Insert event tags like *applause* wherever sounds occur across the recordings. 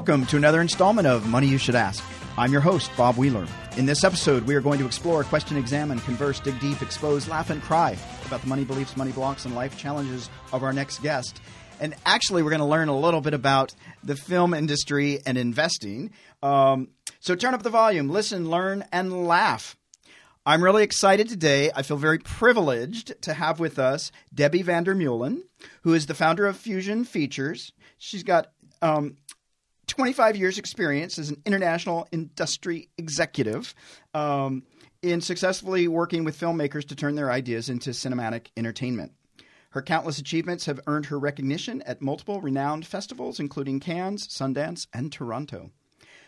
Welcome to another installment of Money You Should Ask. I'm your host, Bob Wheeler. In this episode, we are going to explore, question, examine, converse, dig deep, expose, laugh, and cry about the money beliefs, money blocks, and life challenges of our next guest. And actually, we're going to learn a little bit about the film industry and investing. Um, so turn up the volume, listen, learn, and laugh. I'm really excited today. I feel very privileged to have with us Debbie Vandermeulen, who is the founder of Fusion Features. She's got um, 25 years experience as an international industry executive um, in successfully working with filmmakers to turn their ideas into cinematic entertainment. Her countless achievements have earned her recognition at multiple renowned festivals, including Cannes, Sundance, and Toronto.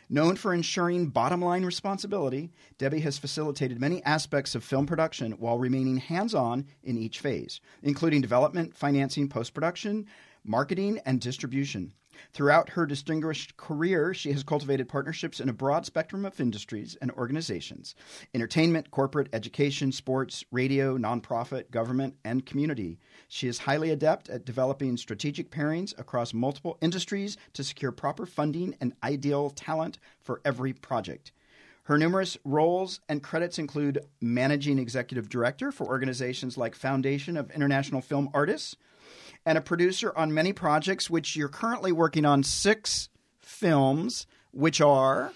Known for ensuring bottom line responsibility, Debbie has facilitated many aspects of film production while remaining hands on in each phase, including development, financing, post production, marketing, and distribution. Throughout her distinguished career, she has cultivated partnerships in a broad spectrum of industries and organizations entertainment, corporate, education, sports, radio, nonprofit, government, and community. She is highly adept at developing strategic pairings across multiple industries to secure proper funding and ideal talent for every project. Her numerous roles and credits include managing executive director for organizations like Foundation of International Film Artists, and a producer on many projects, which you're currently working on six films, which are.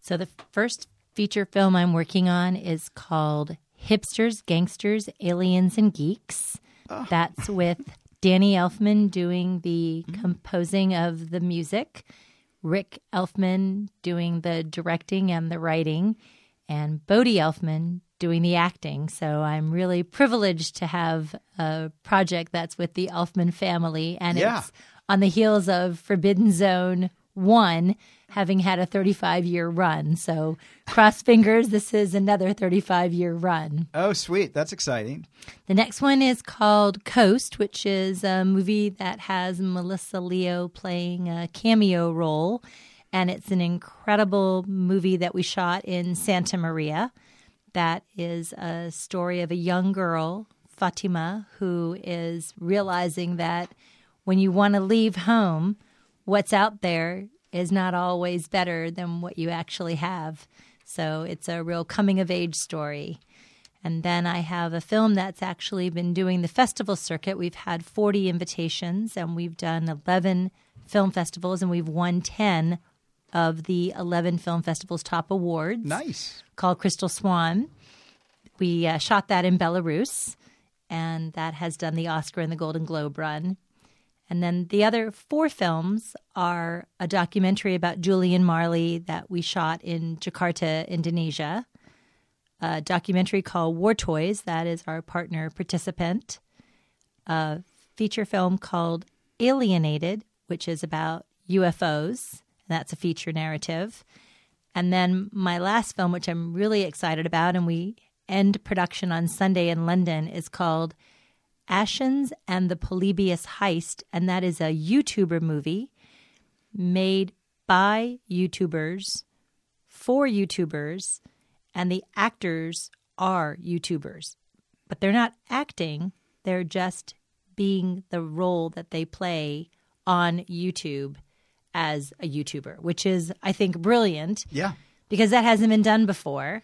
So the first feature film I'm working on is called Hipsters, Gangsters, Aliens, and Geeks. Oh. That's with Danny Elfman doing the mm-hmm. composing of the music, Rick Elfman doing the directing and the writing, and Bodie Elfman doing the acting. So I'm really privileged to have a project that's with the Elfman family, and yeah. it's on the heels of Forbidden Zone 1 having had a 35 year run. So, cross fingers, this is another 35 year run. Oh, sweet. That's exciting. The next one is called Coast, which is a movie that has Melissa Leo playing a cameo role. And it's an incredible movie that we shot in Santa Maria. That is a story of a young girl, Fatima, who is realizing that when you want to leave home, what's out there is not always better than what you actually have. So it's a real coming of age story. And then I have a film that's actually been doing the festival circuit. We've had 40 invitations and we've done 11 film festivals and we've won 10 of the 11 Film Festival's top awards. Nice. Called Crystal Swan. We uh, shot that in Belarus, and that has done the Oscar and the Golden Globe run. And then the other four films are a documentary about Julian Marley that we shot in Jakarta, Indonesia, a documentary called War Toys, that is our partner participant, a feature film called Alienated, which is about UFOs, and that's a feature narrative. And then my last film, which I'm really excited about, and we end production on Sunday in London, is called Ashens and the Polybius Heist, and that is a YouTuber movie made by YouTubers for YouTubers, and the actors are YouTubers. But they're not acting, they're just being the role that they play on YouTube as a YouTuber, which is, I think, brilliant. Yeah. Because that hasn't been done before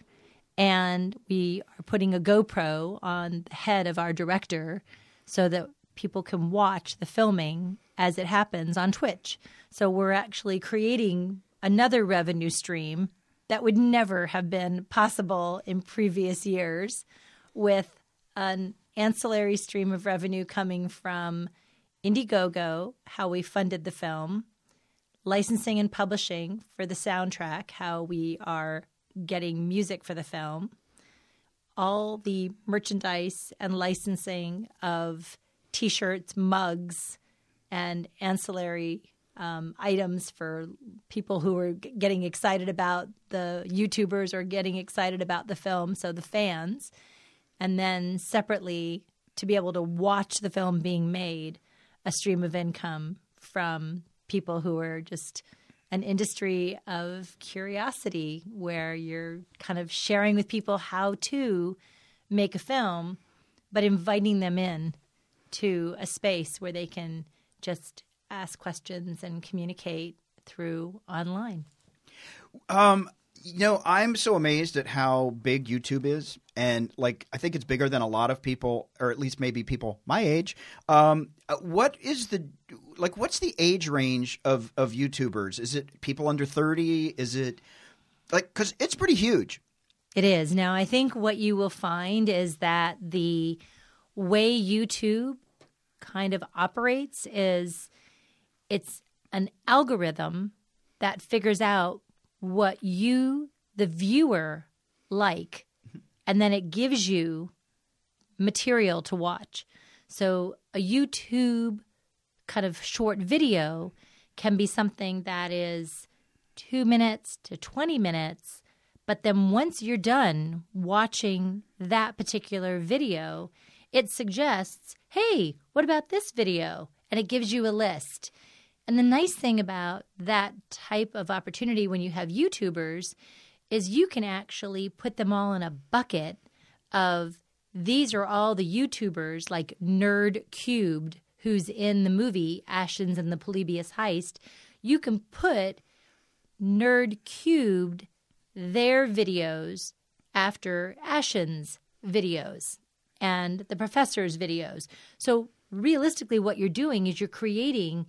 and we are putting a GoPro on the head of our director so that people can watch the filming as it happens on Twitch. So we're actually creating another revenue stream that would never have been possible in previous years with an ancillary stream of revenue coming from Indiegogo, how we funded the film, licensing and publishing for the soundtrack, how we are getting music for the film, all the merchandise and licensing of t shirts, mugs, and ancillary um, items for people who are getting excited about the YouTubers or getting excited about the film, so the fans. And then separately, to be able to watch the film being made, a stream of income from people who are just an industry of curiosity where you're kind of sharing with people how to make a film, but inviting them in to a space where they can just ask questions and communicate through online. Um, you know, I'm so amazed at how big YouTube is, and like I think it's bigger than a lot of people, or at least maybe people my age. Um, uh, what is the like? What's the age range of of YouTubers? Is it people under thirty? Is it like because it's pretty huge? It is. Now, I think what you will find is that the way YouTube kind of operates is it's an algorithm that figures out what you, the viewer, like, and then it gives you material to watch. So, a YouTube kind of short video can be something that is two minutes to 20 minutes but then once you're done watching that particular video, it suggests, hey, what about this video? And it gives you a list. And the nice thing about that type of opportunity when you have YouTubers is you can actually put them all in a bucket of these are all the YouTubers like Nerd Cubed, who's in the movie Ashens and the Polybius Heist. You can put Nerd Cubed their videos after Ashen's videos and the professor's videos. So realistically, what you're doing is you're creating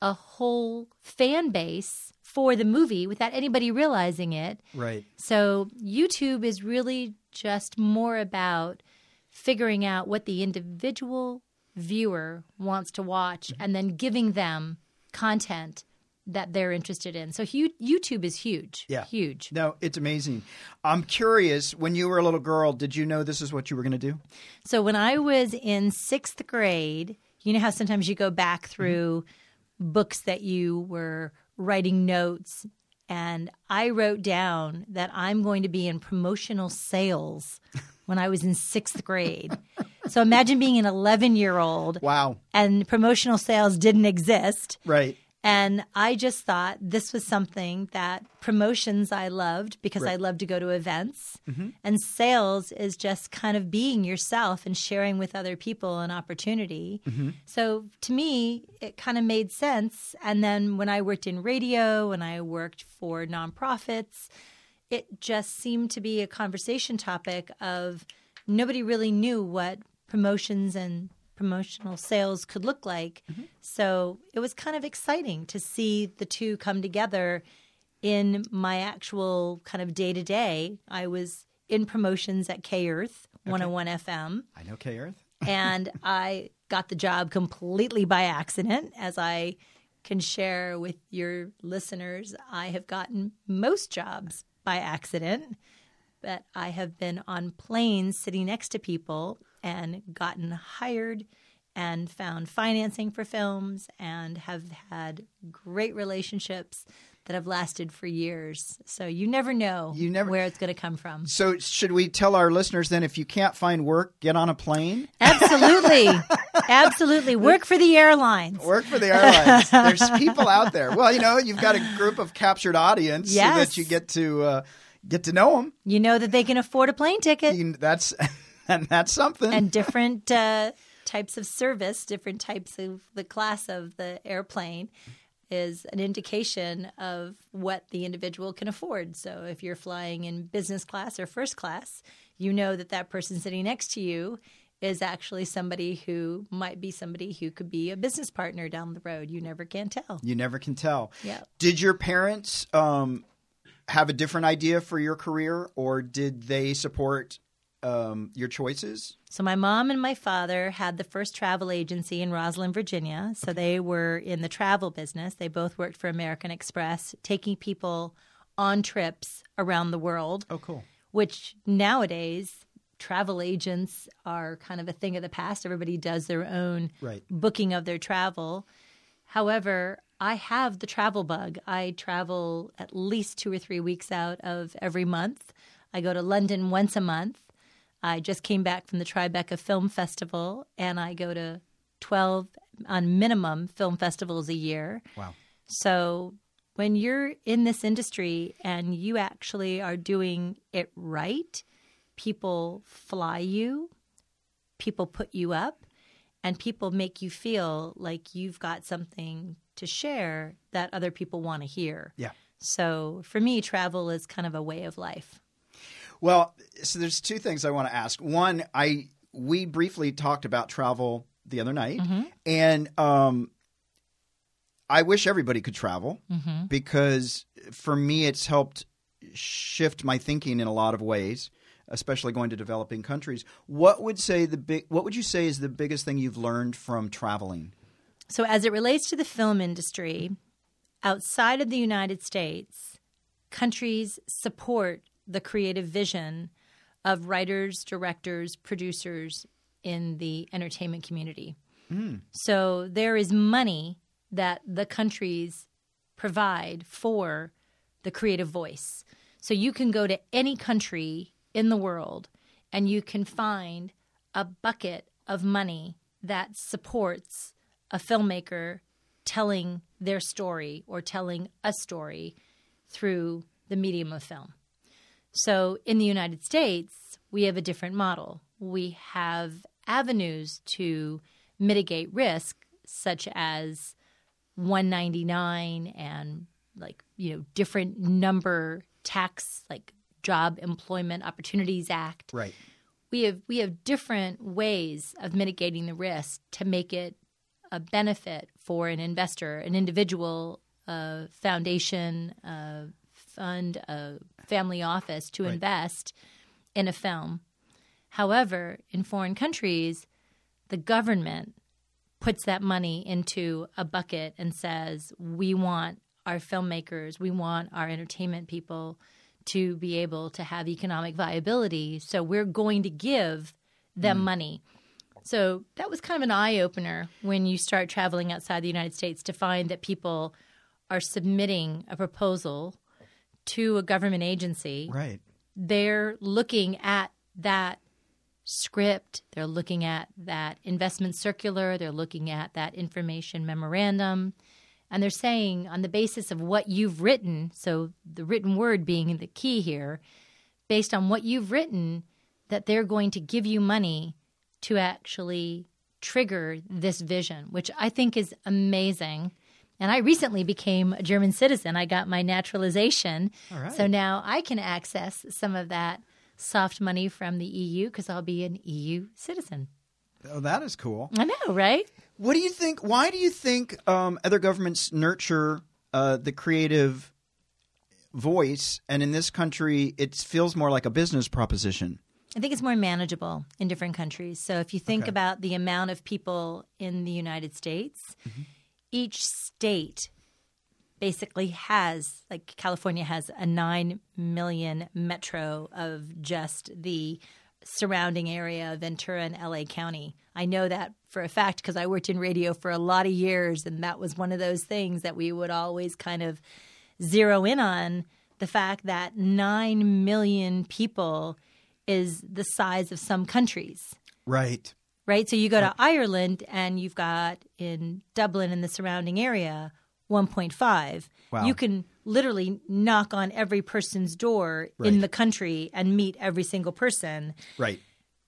a whole fan base for the movie without anybody realizing it. Right. So YouTube is really just more about figuring out what the individual viewer wants to watch and then giving them content that they're interested in. So YouTube is huge. Yeah. Huge. No, it's amazing. I'm curious, when you were a little girl, did you know this is what you were going to do? So when I was in sixth grade, you know how sometimes you go back through mm-hmm. books that you were writing notes and I wrote down that I'm going to be in promotional sales *laughs* when I was in sixth grade. so imagine being an 11 year old. Wow. And promotional sales didn't exist. Right. And I just thought this was something that promotions I loved because right. I love to go to events. Mm-hmm. And sales is just kind of being yourself and sharing with other people an opportunity. Mm-hmm. So to me, it kind of made sense. And then when I worked in radio and I worked for nonprofits, it just seemed to be a conversation topic of nobody really knew what promotions and promotional sales could look like. Mm-hmm. So it was kind of exciting to see the two come together in my actual kind of day to day. I was in promotions at K Earth, okay. 101 FM. I know K Earth. *laughs* and I got the job completely by accident, as I can share with your listeners. I have gotten most jobs by accident, but I have been on planes sitting next to people and gotten hired and found financing for films and have had great relationships that have lasted for years. So you never know you never, where it's going to come from. So should we tell our listeners then if you can't find work, get on a plane? Absolutely. *laughs* Absolutely. Work for the airlines. Work for the airlines. There's people out there. Well, you know, you've got a group of captured audience yes. so that you get to uh, get to know them. You know that they can afford a plane ticket. You, that's *laughs* and that's something. And different uh, types of service, different types of the class of the airplane is an indication of what the individual can afford. So if you're flying in business class or first class, you know that that person sitting next to you is actually somebody who might be somebody who could be a business partner down the road. You never can tell. You never can tell. Yeah. Did your parents um, have a different idea for your career, or did they support um, your choices? So my mom and my father had the first travel agency in Rosslyn, Virginia. So they were in the travel business. They both worked for American Express, taking people on trips around the world. Oh, cool. Which nowadays travel agents are kind of a thing of the past. Everybody does their own right. booking of their travel. However, I have the travel bug. I travel at least two or three weeks out of every month. I go to London once a month. I just came back from the Tribeca Film Festival, and I go to 12 on minimum film festivals a year. Wow. So when you're in this industry and you actually are doing it right, people fly you, people put you up, and people make you feel like you've got something to share that other people want to hear. Yeah. So for me, travel is kind of a way of life. Well, so there's two things I want to ask. One, I we briefly talked about travel the other night, and um, I wish everybody could travel because for me, it's helped shift my thinking in a lot of ways, especially going to developing countries. What would say the big? What would you say is the biggest thing you've learned from traveling? So, as it relates to the film industry, outside of the United States, countries support the creative vision of writers, directors, producers in the entertainment community. Hmm. So, there is money that the countries provide for the creative voice. So, you can go to any country in the world and you can find a bucket of money that supports a filmmaker telling their story or telling a story through the medium of film. So in the United States, we have a different model. We have avenues to mitigate risk, such as 199 and like, you know, different number tax, like Job Employment Opportunities Act Right. we have we have different ways of mitigating the risk to make it a benefit for an investor, an individual, a foundation, a fund, a family office to Right. invest in a film. However, in foreign countries, the government puts that money into a bucket and says, "We want our filmmakers, we want our entertainment people to be able to have economic viability. So we're going to give them mm. money. So that was kind of an eye opener when you start traveling outside the United States to find that people are submitting a proposal to a government agency. Right. They're looking at that script, they're looking at that investment circular, they're looking at that information memorandum, and they're saying on the basis of what you've written, so the written word being the key here, based on what you've written, that they're going to give you money to actually trigger this vision, which I think is amazing. And I recently became a German citizen. I got my naturalization. Right. So now I can access some of that soft money from the EU because I'll be an EU citizen. Oh, that is cool. I know, right? What do you think? Why do you think um, other governments nurture uh, the creative voice, and in this country, it feels more like a business proposition? I think it's more manageable in different countries. So if you think Okay. about the amount of people in the United States, each state basically has, like California has a 9 million metro of just the surrounding area of Ventura and LA County. I know that for a fact because I worked in radio for a lot of years, and that was one of those things that we would always kind of zero in on the fact that 9 million people is the size of some countries, Right. Right? So you go to Ireland and you've got in Dublin and the surrounding area 1.5. Wow. You can literally knock on every person's door in the country and meet every single person. Right.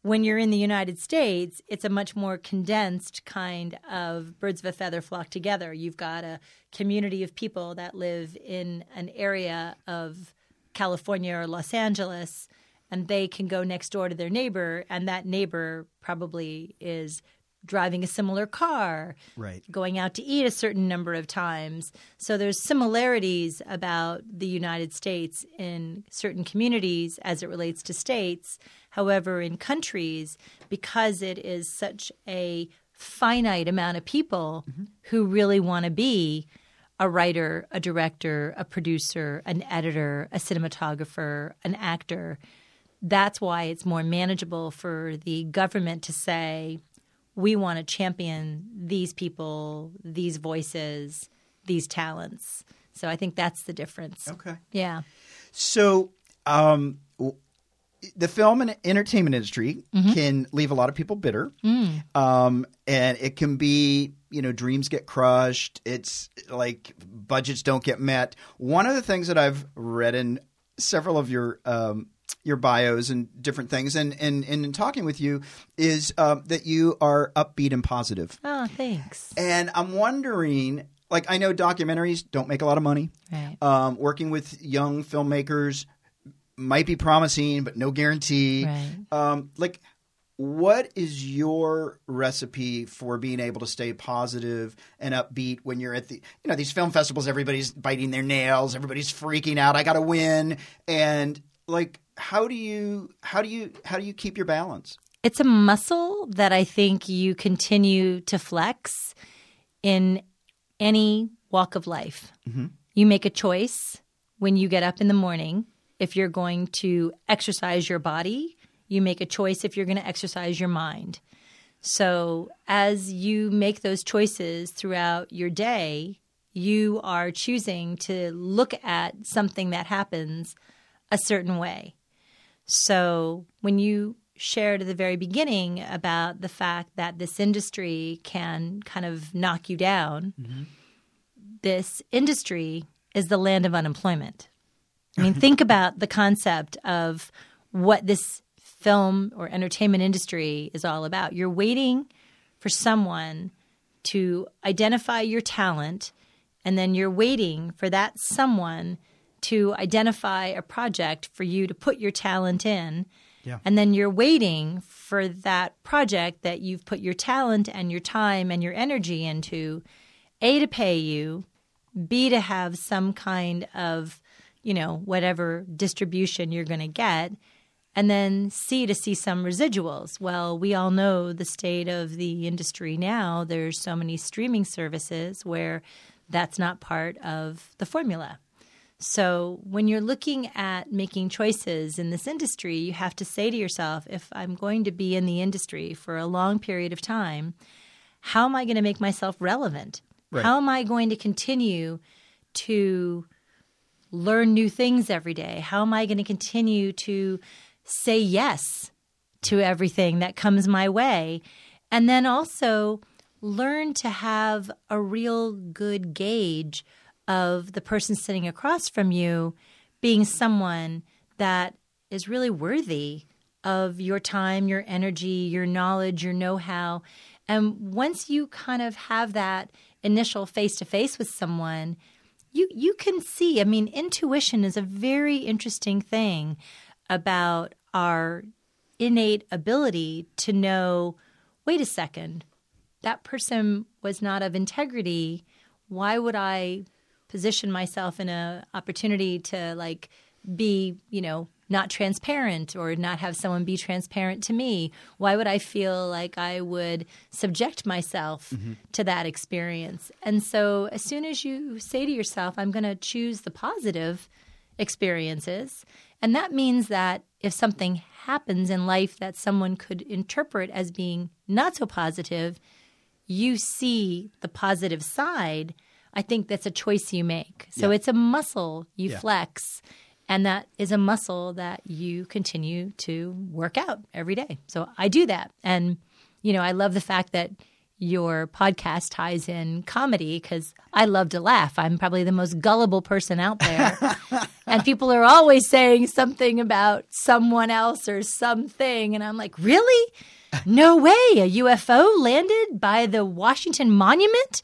When you're in the United States, it's a much more condensed kind of birds of a feather flock together. You've got a community of people that live in an area of California or Los Angeles, and they can go next door to their neighbor, and that neighbor probably is driving a similar car, Right. going out to eat a certain number of times. So there's similarities about the United States in certain communities as it relates to states. However, in countries, because it is such a finite amount of people mm-hmm. who really want to be a writer, a director, a producer, an editor, a cinematographer, an actor, that's why it's more manageable for the government to say, we want to champion these people, these voices, these talents. So I think that's the difference. Okay. Yeah. So, um, the film and entertainment industry can leave a lot of people bitter, um, and it can be you know dreams get crushed. It's like budgets don't get met. One of the things that I've read in several of your um, your bios and different things, and and, and in talking with you, is um, that you are upbeat and positive. Oh, thanks. And I'm wondering, like I know documentaries don't make a lot of money. Right. Um, working with young filmmakers might be promising, but no guarantee. Right. Um, like, what is your recipe for being able to stay positive and upbeat when you're at the, you know, these film festivals? Everybody's biting their nails, everybody's freaking out. I got to win, and like, how do you, how do you, how do you keep your balance? It's a muscle that I think you continue to flex in any walk of life. Mm-hmm. You make a choice when you get up in the morning if you're going to exercise your body, you make a choice if you're going to exercise your mind. So, as you make those choices throughout your day, you are choosing to look at something that happens a certain way. So, when you shared at the very beginning about the fact that this industry can kind of knock you down, mm-hmm. this industry is the land of unemployment. I mean, think *laughs* about the concept of what this film or entertainment industry is all about. You're waiting for someone to identify your talent, and then you're waiting for that someone to identify a project for you to put your talent in. Yeah. And then you're waiting for that project that you've put your talent and your time and your energy into, A, to pay you, B, to have some kind of, you know, whatever distribution you're going to get, and then C, to see some residuals. Well, we all know the state of the industry now. There's so many streaming services where that's not part of the formula. So, when you're looking at making choices in this industry, you have to say to yourself if I'm going to be in the industry for a long period of time, how am I going to make myself relevant? Right. How am I going to continue to learn new things every day? How am I going to continue to say yes to everything that comes my way? And then also learn to have a real good gauge of the person sitting across from you being someone that is really worthy of your time, your energy, your knowledge, your know how. And once you kind of have that initial face to face with someone, you you can see. I mean, intuition is a very interesting thing about our innate ability to know. Wait a second, that person was not of integrity. Why would I position myself in a opportunity to like be, you know, not transparent or not have someone be transparent to me? Why would I feel like I would subject myself mm-hmm. to that experience? And so as soon as you say to yourself, I'm going to choose the positive experiences, and that means that if something happens in life that someone could interpret as being not so positive, you see the positive side. I think that's a choice you make. So Yeah. it's a muscle you Yeah. flex, and that is a muscle that you continue to work out every day. So I do that. And, you know, I love the fact that your podcast ties in comedy because I love to laugh. I'm probably the most gullible person out there. *laughs* and people are always saying something about someone else or something. And I'm like, really? No way. A UFO landed by the Washington Monument?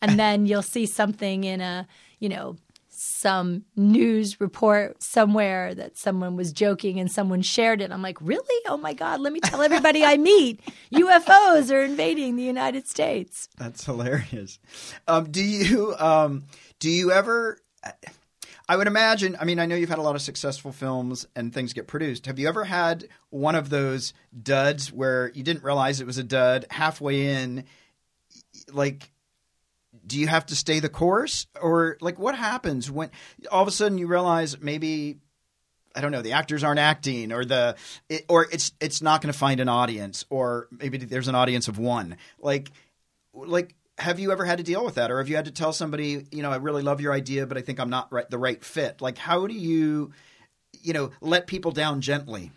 And then you'll see something in a, you know, some news report somewhere that someone was joking and someone shared it. I'm like, really? Oh my God, let me tell everybody I meet. UFOs are invading the United States. That's hilarious. Um, do you um, do you ever? I would imagine. I mean, I know you've had a lot of successful films and things get produced. Have you ever had one of those duds where you didn't realize it was a dud halfway in? Like, do you have to stay the course, or like what happens when all of a sudden you realize maybe I don't know, the actors aren't acting, or the, it, or it's it's not going to find an audience, or maybe there's an audience of one. Like, like, have you ever had to deal with that, or have you had to tell somebody, you know, I really love your idea, but I think I'm not right, the right fit? Like, how do you, you know, let people down gently?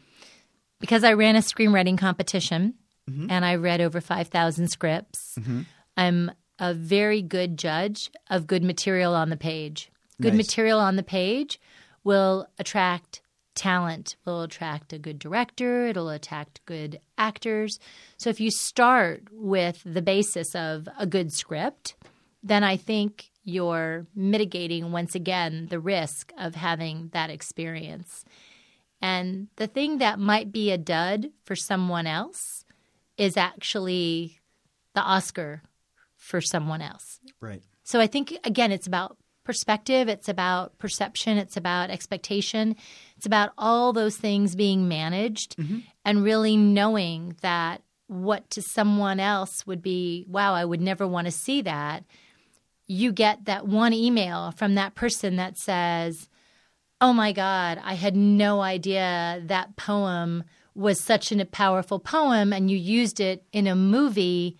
because I ran a screenwriting competition mm-hmm. and I read over 5,000 scripts. Mm-hmm. I'm a very good judge of good material on the page. Good Nice. material on the page will attract talent, will attract a good director, it'll attract good actors. So if you start with the basis of a good script, then I think you're mitigating once again the risk of having that experience. And the thing that might be a dud for someone else is actually the Oscar for someone else. Right. So I think, again, it's about perspective, it's about perception, it's about expectation, it's about all those things being managed mm-hmm. and really knowing that what to someone else would be, wow, I would never want to see that. You get that one email from that person that says, oh my God, I had no idea that poem was such a powerful poem and you used it in a movie.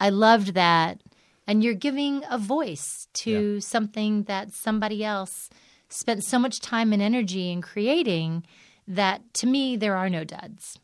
I loved that. And you're giving a voice to something that somebody else spent so much time and energy in creating that to me, there are no duds.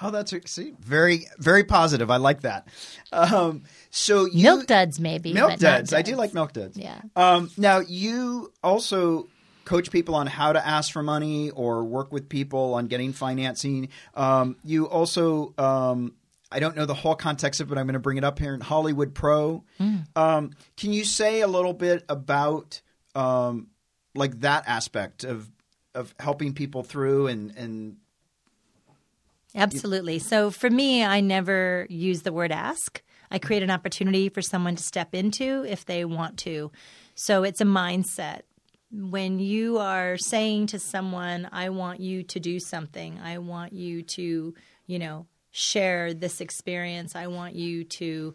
Oh, that's see, very, very positive. I like that. Um, so you, Milk duds, maybe. milk duds. I do like milk duds. Yeah. Um, now you also coach people on how to ask for money or work with people on getting financing. Um, you also, um, I don't know the whole context of it, but I'm going to bring it up here in Hollywood Pro. Mm. Um, can you say a little bit about um, like that aspect of of helping people through and and Absolutely. So for me, I never use the word ask. I create an opportunity for someone to step into if they want to. So it's a mindset. When you are saying to someone, I want you to do something, I want you to, you know, share this experience, I want you to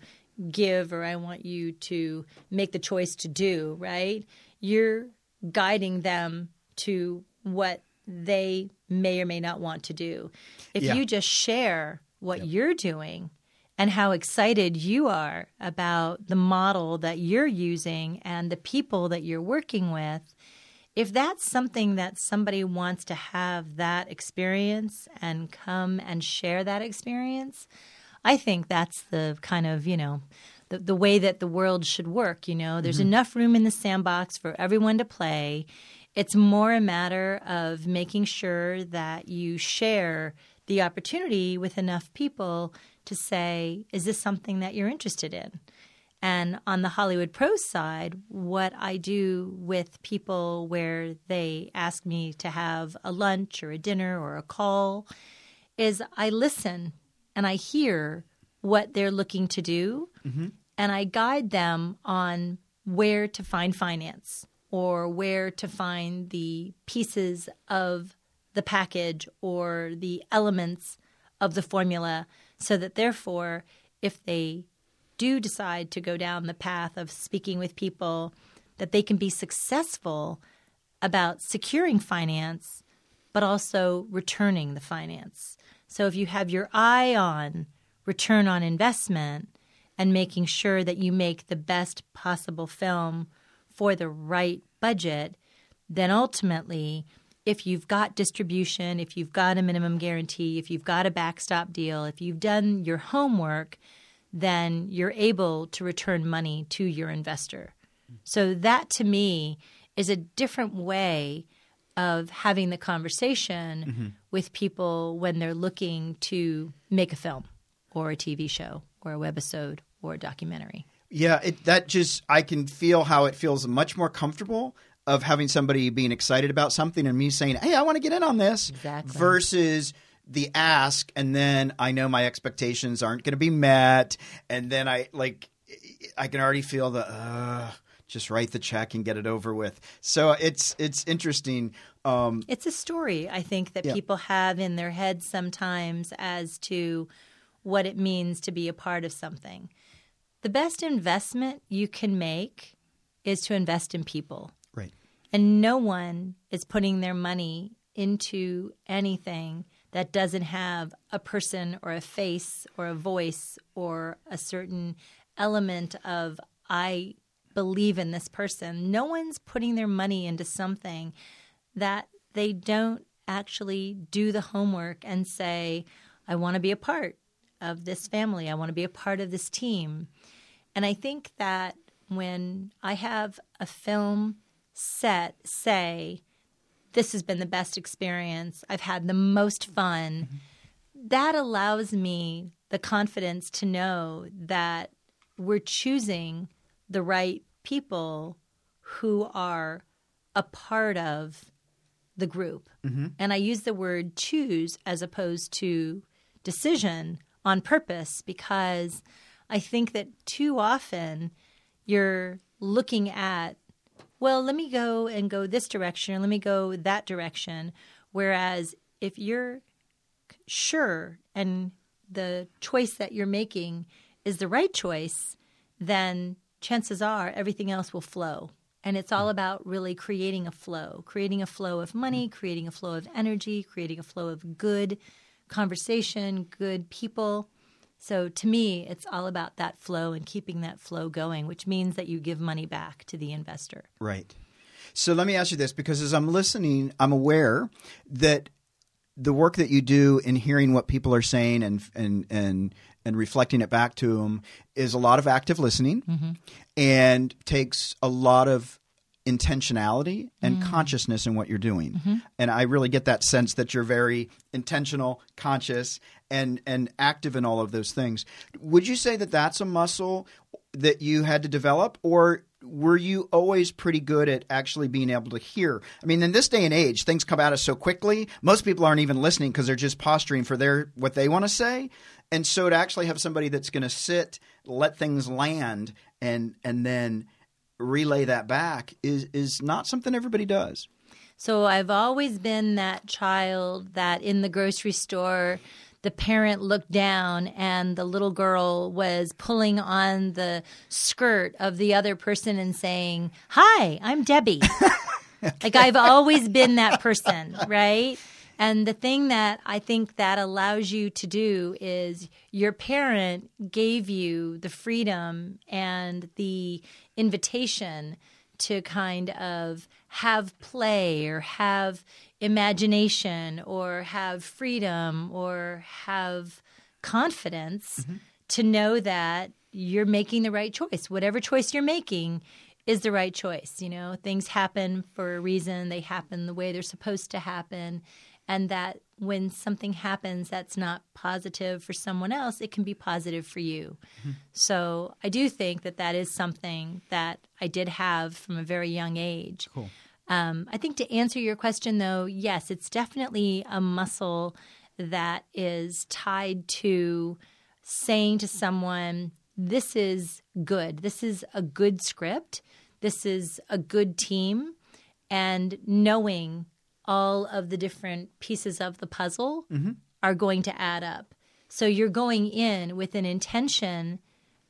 give, or I want you to make the choice to do, right? You're guiding them to what they may or may not want to do. If Yeah. you just share what you're doing and how excited you are about the model that you're using and the people that you're working with, if that's something that somebody wants to have that experience and come and share that experience, I think that's the kind of, you know, the, the way that the world should work. You know, there's mm-hmm. enough room in the sandbox for everyone to play. It's more a matter of making sure that you share the opportunity with enough people to say, is this something that you're interested in? And on the Hollywood Pros side, what I do with people where they ask me to have a lunch or a dinner or a call is I listen and I hear what they're looking to do. Mm-hmm. And I guide them on where to find finance or where to find the pieces of the package or the elements of the formula so that therefore if they do decide to go down the path of speaking with people that they can be successful about securing finance but also returning the finance. So if you have your eye on return on investment and making sure that you make the best possible film for the right budget, then ultimately, if you've got distribution, if you've got a minimum guarantee, if you've got a backstop deal, if you've done your homework, then you're able to return money to your investor. So that to me is a different way of having the conversation mm-hmm. with people when they're looking to make a film or a TV show or a webisode or a documentary. Yeah, it, that just I can feel how it feels much more comfortable of having somebody being excited about something and me saying, "Hey, I want to get in on this," Exactly. versus the ask and then I know my expectations aren't going to be met, and then I like I can already feel the uh, just write the check and get it over with. So it's it's interesting. Um, It's a story I think that Yeah. people have in their heads sometimes as to what it means to be a part of something. The best investment you can make is to invest in people. right. And no one is putting their money into anything that doesn't have a person or a face or a voice or a certain element of, I believe in this person. No one's putting their money into something that they don't actually do the homework and say, I want to be a part of this family. I want to be a part of this team. And I think that when I have a film set say, this has been the best experience, I've had the most fun, mm-hmm. that allows me the confidence to know that we're choosing the right people who are a part of the group. Mm-hmm. And I use the word choose as opposed to decision on purpose because I think that too often you're looking at, well, let me go and go this direction, or let me go that direction. Whereas if you're sure and the choice that you're making is the right choice, then chances are everything else will flow. And it's all about really creating a flow, creating a flow of money, creating a flow of energy, creating a flow of good conversation, good people. So to me, it's all about that flow and keeping that flow going, which means that you give money back to the investor. Right. So let me ask you this because as I'm listening, I'm aware that the work that you do in hearing what people are saying and and and and reflecting it back to them is a lot of active listening mm-hmm. and takes a lot of intentionality and mm. consciousness in what you're doing. Mm-hmm. And I really get that sense that you're very intentional, conscious and and active in all of those things. Would you say that that's a muscle that you had to develop or were you always pretty good at actually being able to hear? I mean, in this day and age, things come at us so quickly. Most people aren't even listening because they're just posturing for their what they want to say. And so to actually have somebody that's going to sit, let things land, and and then relay that back is is not something everybody does. So I've always been that child that in the grocery store, the parent looked down and the little girl was pulling on the skirt of the other person and saying, Hi, I'm Debbie. *laughs* Like I've always been that person, right? And the thing that I think that allows you to do is your parent gave you the freedom and the invitation to kind of have play or have imagination or have freedom or have confidence mm-hmm. to know that you're making the right choice. Whatever choice you're making is the right choice. You know, things happen for a reason, they happen the way they're supposed to happen. And that when something happens that's not positive for someone else, it can be positive for you. So I do think that that is something that I did have from a very young age. Cool. Um, I think to answer your question, though, yes, it's definitely a muscle that is tied to saying to someone, this is good. This is a good script. This is a good team. And knowing all of the different pieces of the puzzle mm-hmm. are going to add up. So you're going in with an intention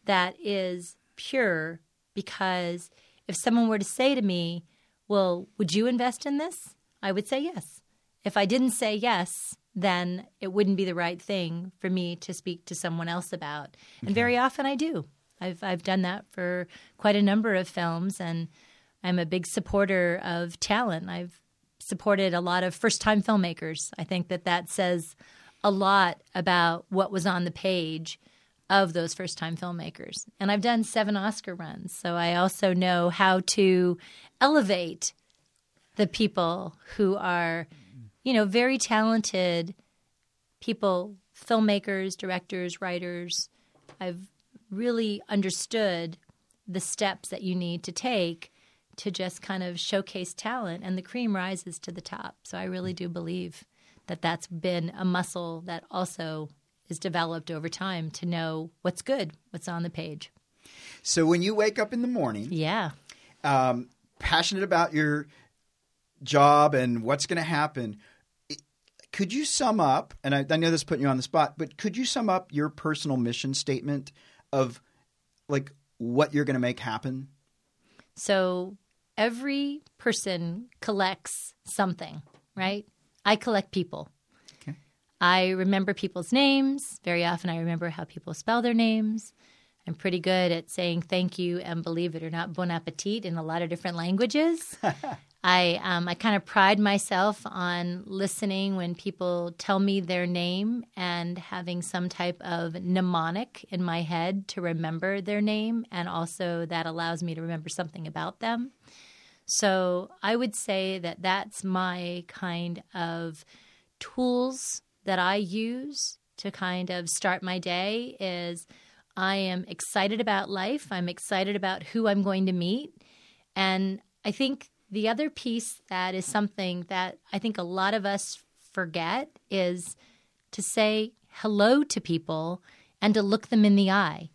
that is pure because if someone were to say to me, Well, would you invest in this? I would say yes. If I didn't say yes, then it wouldn't be the right thing for me to speak to someone else about. And very often I do. I've I've done that for quite a number of films and I'm a big supporter of talent. I've supported a lot of first-time filmmakers. I think that that says a lot about what was on the page of those first-time filmmakers. And I've done 7 Oscar runs, so I also know how to elevate the people who are, you know, very talented people, filmmakers, directors, writers. I've really understood the steps that you need to take to just kind of showcase talent, and the cream rises to the top. So I really do believe that that's been a muscle that also is developed over time to know what's good, what's on the page. So when you wake up in the morning, Yeah. um, passionate about your job and what's going to happen, could you sum up? And I, I know this is putting you on the spot, but could you sum up your personal mission statement of like what you're going to make happen? So every person collects something, right? I collect people. Okay. I remember people's names. Very often, I remember how people spell their names. I'm pretty good at saying thank you and believe it or not, bon appetit in a lot of different languages. *laughs* I um, I kind of pride myself on listening when people tell me their name and having some type of mnemonic in my head to remember their name, and also that allows me to remember something about them. So I would say that that's my kind of tools that I use to kind of start my day is I am excited about life. I'm excited about who I'm going to meet. And I think the other piece that is something that I think a lot of us forget is to say hello to people and to look them in the eye.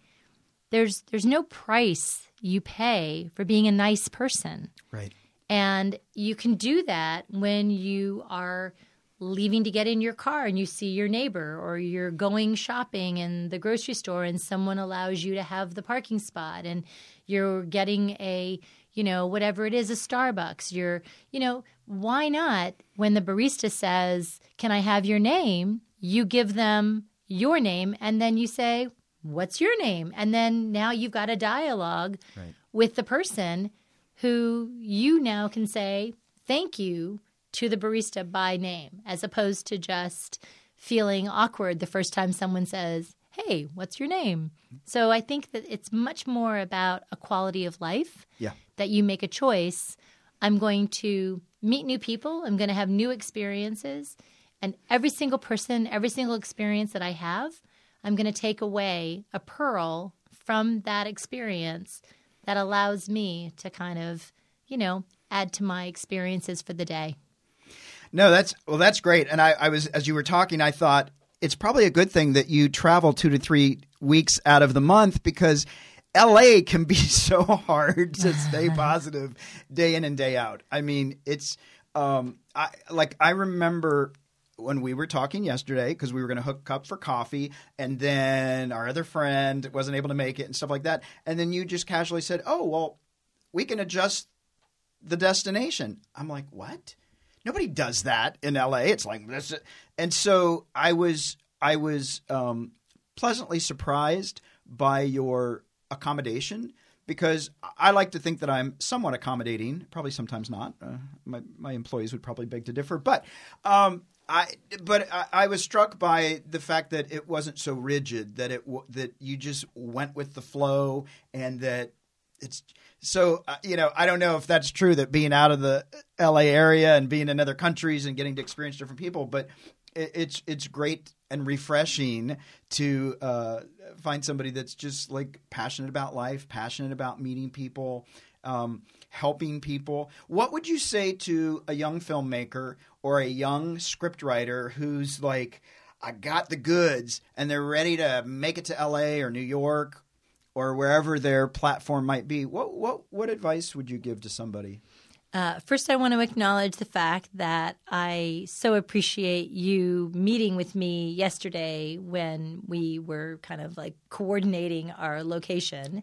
There's there's no price you pay for being a nice person. Right. And you can do that when you are leaving to get in your car and you see your neighbor or you're going shopping in the grocery store and someone allows you to have the parking spot and you're getting a you know whatever it is a starbucks you're you know why not when the barista says can i have your name you give them your name and then you say what's your name and then now you've got a dialogue Right. with the person who you now can say thank you to the barista by name as opposed to just feeling awkward the first time someone says, Hey, what's your name? So I think that it's much more about a quality of life Yeah. that you make a choice. I'm going to meet new people, I'm going to have new experiences. And every single person, every single experience that I have, I'm going to take away a pearl from that experience that allows me to kind of, you know, add to my experiences for the day. No, that's well, that's great. And I, I was as you were talking, I thought it's probably a good thing that you travel two to three weeks out of the month because LA can be *laughs* so hard to stay *laughs* positive day in and day out. I mean, it's um, I like I remember when we were talking yesterday because we were going to hook up for coffee and then our other friend wasn't able to make it and stuff like that and then you just casually said oh well we can adjust the destination i'm like what nobody does that in la it's like this and so i was i was um, pleasantly surprised by your accommodation because I like to think that I'm somewhat accommodating. Probably sometimes not. Uh, my my employees would probably beg to differ, but um, I but I, I was struck by the fact that it wasn't so rigid. That it that you just went with the flow, and that it's so uh, you know I don't know if that's true that being out of the L.A. area and being in other countries and getting to experience different people, but it, it's it's great and refreshing to uh, find somebody that's just like passionate about life, passionate about meeting people, um, helping people. What would you say to a young filmmaker or a young scriptwriter who's like, I got the goods and they're ready to make it to LA or New York or wherever their platform might be? What what what advice would you give to somebody? Uh, first, I want to acknowledge the fact that I so appreciate you meeting with me yesterday when we were kind of like coordinating our location.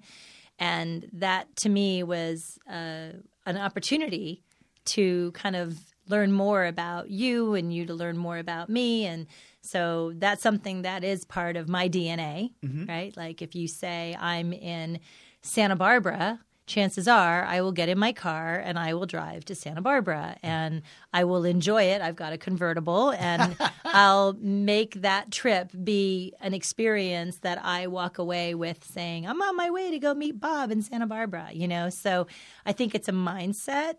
And that to me was uh, an opportunity to kind of learn more about you and you to learn more about me. And so that's something that is part of my DNA, right? Like if you say I'm in Santa Barbara, chances are I will get in my car and I will drive to Santa Barbara and I will enjoy it. I've got a convertible and *laughs* I'll make that trip be an experience that I walk away with saying, I'm on my way to go meet Bob in Santa Barbara, you know? So I think it's a mindset.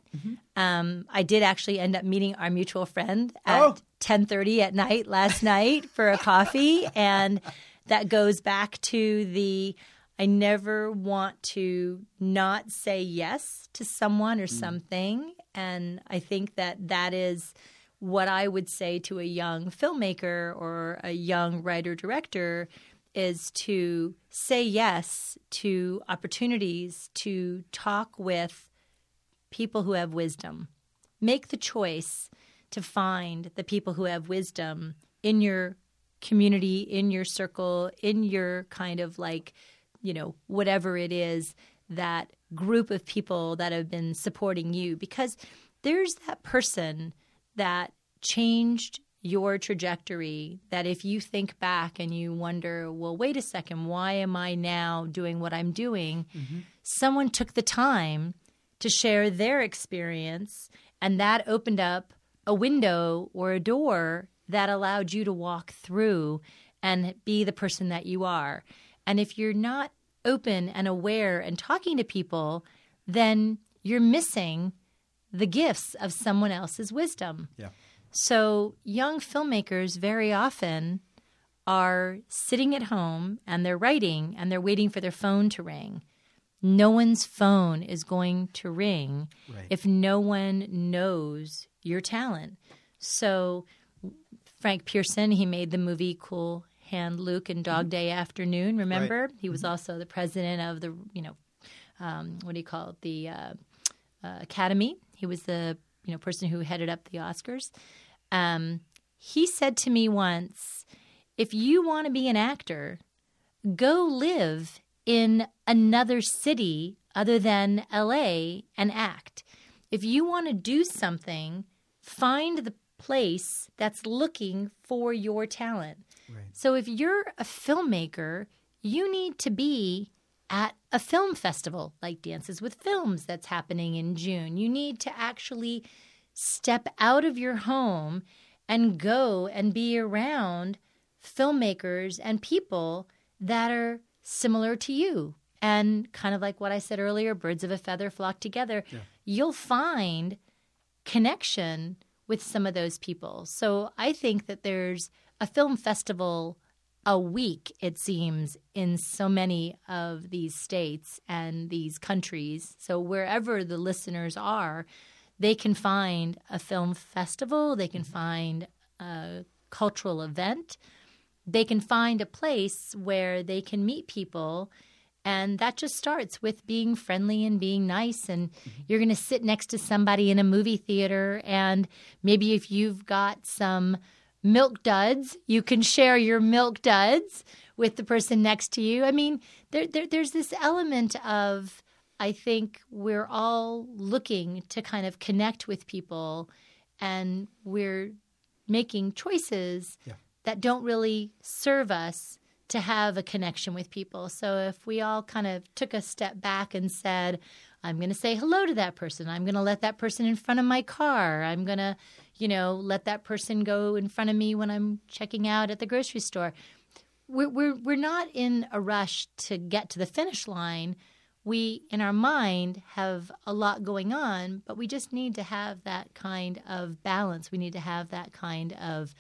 Um, I did actually end up meeting our mutual friend at Oh. 10:30 at night last night for a coffee and that goes back to the I never want to not say yes to someone or hmm. something and I think that that is what I would say to a young filmmaker or a young writer director is to say yes to opportunities to talk with people who have wisdom. Make the choice to find the people who have wisdom in your community, in your circle, in your kind of like, you know, whatever it is, that group of people that have been supporting you. Because there's that person that changed your trajectory that if you think back and you wonder, well, wait a second, why am I now doing what I'm doing? Mm-hmm. Someone took the time to share their experience, and that opened up a window or a door that allowed you to walk through and be the person that you are. And if you're not open and aware and talking to people, then you're missing the gifts of someone else's wisdom. Yeah. So, young filmmakers very often are sitting at home and they're writing and they're waiting for their phone to ring. No one's phone is going to ring Right. if no one knows your talent. So, Frank Pierson, he made the movie Cool Hand Luke and Dog Day Afternoon. Remember, he was also the president of the, you know, um, what do you call it, the uh, uh, Academy. He was the you know person who headed up the Oscars. Um, he said to me once, "If you want to be an actor, go live in another city other than LA and act. If you want to do something, find the place that's looking for your talent. Right. So if you're a filmmaker, you need to be at a film festival like Dances with Films that's happening in June. You need to actually step out of your home and go and be around filmmakers and people that are similar to you. And kind of like what I said earlier, birds of a feather flock together. You'll find connection with some of those people. So I think that there's a film festival a week, it seems, in so many of these states and these countries. So wherever the listeners are, they can find a film festival, they can mm-hmm. find a cultural event, they can find a place where they can meet people. And that just starts with being friendly and being nice. And mm-hmm. you're going to sit next to somebody in a movie theater. And maybe if you've got some milk duds, you can share your milk duds with the person next to you. I mean, there, there, there's this element of, I think we're all looking to kind of connect with people and we're making choices Yeah. that don't really serve us to have a connection with people. So if we all kind of took a step back and said, I'm going to say hello to that person. I'm going to let that person in front of my car. I'm going to, you know, let that person go in front of me when I'm checking out at the grocery store. We're, we're, we're not in a rush to get to the finish line. We, in our mind, have a lot going on, but we just need to have that kind of balance. We need to have that kind of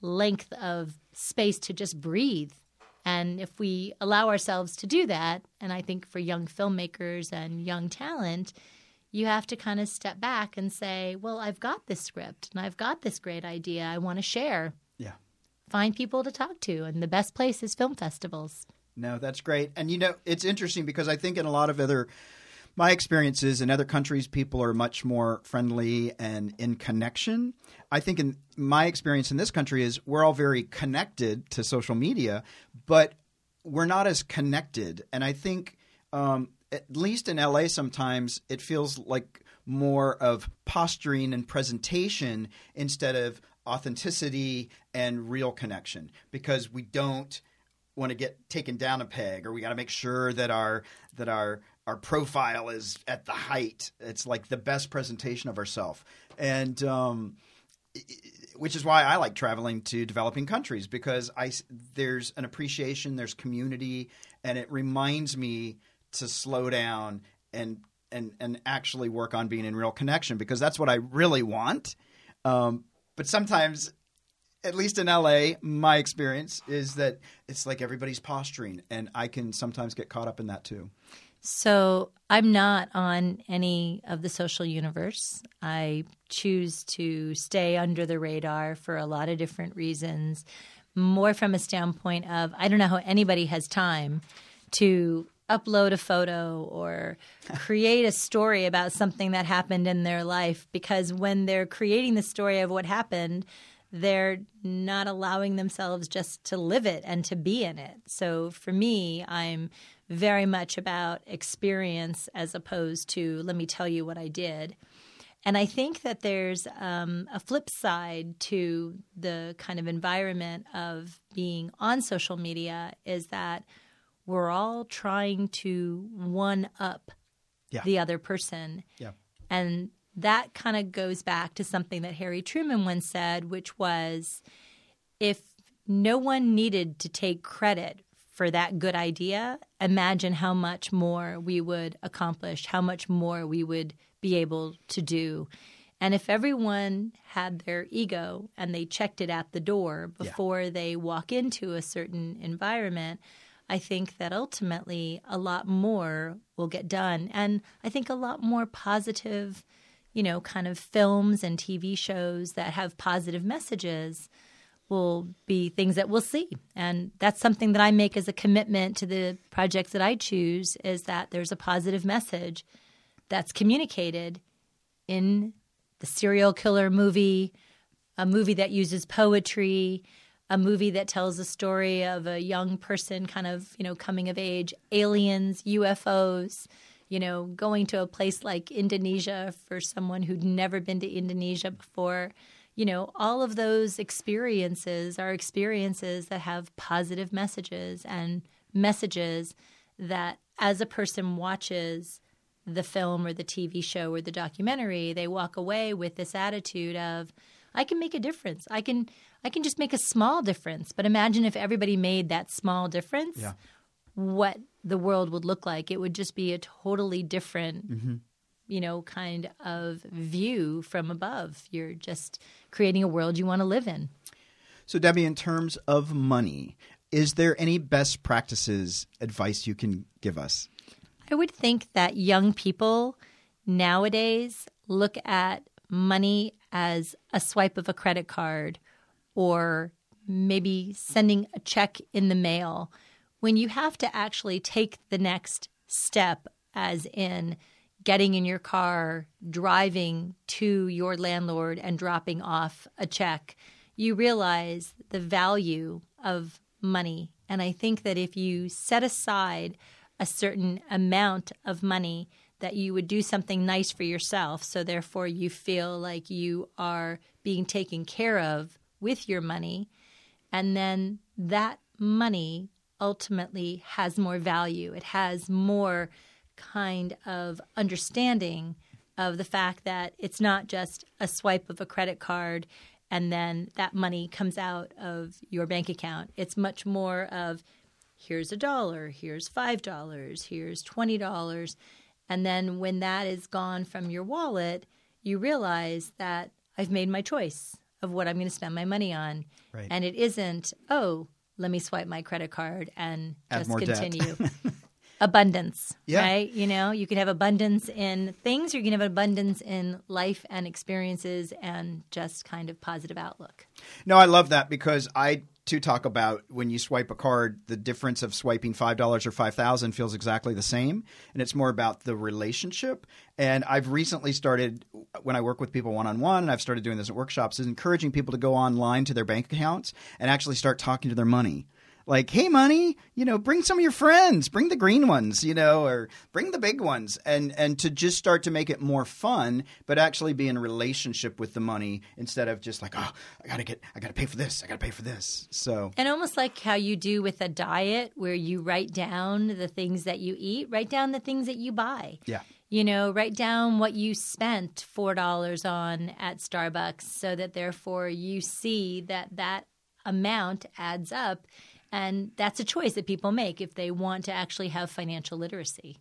length of space to just breathe. And if we allow ourselves to do that, and I think for young filmmakers and young talent, you have to kind of step back and say, well, I've got this script and I've got this great idea I want to share. Yeah. Find people to talk to. And the best place is film festivals. No, that's great. And you know, it's interesting because I think in a lot of other my experiences in other countries, people are much more friendly and in connection. I think in my experience in this country is we're all very connected to social media, but we're not as connected. And I think um, at least in LA, sometimes it feels like more of posturing and presentation instead of authenticity and real connection. Because we don't want to get taken down a peg or we got to make sure that our that our our profile is at the height. It's like the best presentation of ourselves and um, which is why I like traveling to developing countries because I there's an appreciation, there's community, and it reminds me to slow down and and and actually work on being in real connection because that's what I really want. Um, but sometimes, at least in LA, my experience is that it's like everybody's posturing, and I can sometimes get caught up in that too. So I'm not on any of the social universe. I choose to stay under the radar for a lot of different reasons, more from a standpoint of I don't know how anybody has time to upload a photo or *laughs* create a story about something that happened in their life because when they're creating the story of what happened, they're not allowing themselves just to live it and to be in it. So for me, I'm very much about experience as opposed to let me tell you what I did. And I think that there's um, a flip side to the kind of environment of being on social media is that we're all trying to one up Yeah. the other person. Yeah. And that kind of goes back to something that Harry Truman once said, which was if no one needed to take credit for that good idea, imagine how much more we would accomplish, how much more we would be able to do. And if everyone had their ego and they checked it at the door before yeah. they walk into a certain environment, I think that ultimately a lot more will get done. And I think a lot more positive, you know, kind of films and TV shows that have positive messages will be things that we'll see. And that's something that I make as a commitment to the projects that I choose is that there's a positive message that's communicated in the serial killer movie, a movie that uses poetry, a movie that tells a story of a young person kind of, you know, coming of age, aliens, UFOs, you know, going to a place like Indonesia for someone who'd never been to Indonesia before. You know, all of those experiences are experiences that have positive messages and messages that as a person watches the film or the TV show or the documentary, they walk away with this attitude of, I can make a difference. I can I can just make a small difference. But imagine if everybody made that small difference, yeah. what the world would look like. It would just be a totally different, mm-hmm. you know, kind of view from above. You're just creating a world you want to live in. So, Debbie, in terms of money, is there any best practices advice you can give us? I would think that young people nowadays look at money as a swipe of a credit card or maybe sending a check in the mail when you have to actually take the next step, as in getting in your car, driving to your landlord, and dropping off a check, you realize the value of money. And I think that if you set aside a certain amount of money, that you would do something nice for yourself. So, therefore, you feel like you are being taken care of with your money. And then that money ultimately has more value. It has more kind of understanding of the fact that it's not just a swipe of a credit card and then that money comes out of your bank account. It's much more of here's a dollar, here's $5, here's $20. And then when that is gone from your wallet, you realize that I've made my choice of what I'm going to spend my money on. Right. And it isn't, oh, let me swipe my credit card and Add just continue. *laughs* abundance, yeah. right? You know, you can have abundance in things, or you can have abundance in life and experiences and just kind of positive outlook. No, I love that because I to talk about when you swipe a card, the difference of swiping five dollars or five thousand feels exactly the same, and it's more about the relationship. And I've recently started when I work with people one on one, and I've started doing this at workshops, is encouraging people to go online to their bank accounts and actually start talking to their money like, hey, money, you know, bring some of your friends, bring the green ones, you know, or bring the big ones, and and to just start to make it more fun, but actually be in relationship with the money instead of just like, oh, I gotta get, I gotta pay for this, I gotta pay for this. So, and almost like how you do with a diet, where you write down the things that you eat, write down the things that you buy. Yeah you know, write down what you spent $4 on at Starbucks so that therefore you see that that amount adds up and that's a choice that people make if they want to actually have financial literacy.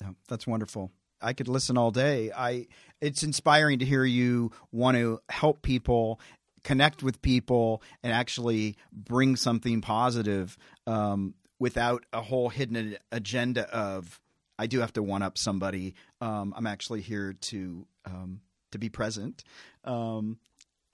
Yeah, that's wonderful. I could listen all day. I it's inspiring to hear you want to help people connect with people and actually bring something positive um, without a whole hidden agenda of I do have to one up somebody. Um, I'm actually here to um, to be present. Um,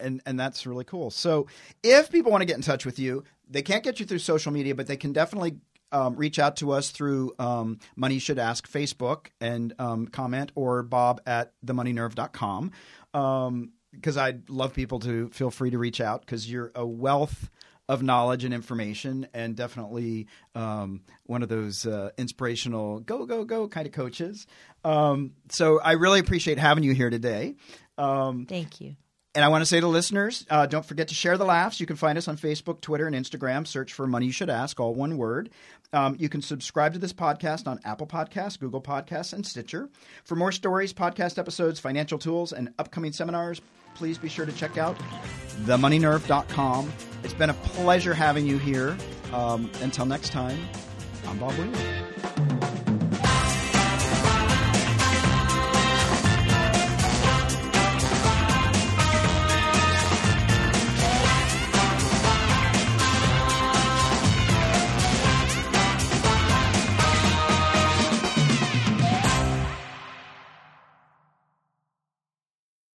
and and that's really cool. So, if people want to get in touch with you, they can't get you through social media, but they can definitely um, reach out to us through um, Money Should Ask Facebook and um, comment or bob at themoneynerve.com. Um, because I'd love people to feel free to reach out because you're a wealth of knowledge and information and definitely um, one of those uh, inspirational go, go, go kind of coaches. Um, so I really appreciate having you here today. Um, Thank you. And I want to say to listeners, uh, don't forget to share the laughs. You can find us on Facebook, Twitter, and Instagram. Search for Money You Should Ask, all one word. Um, you can subscribe to this podcast on Apple Podcasts, Google Podcasts, and Stitcher. For more stories, podcast episodes, financial tools, and upcoming seminars, please be sure to check out themoneynerve.com. It's been a pleasure having you here. Um, until next time, I'm Bob Wheeler.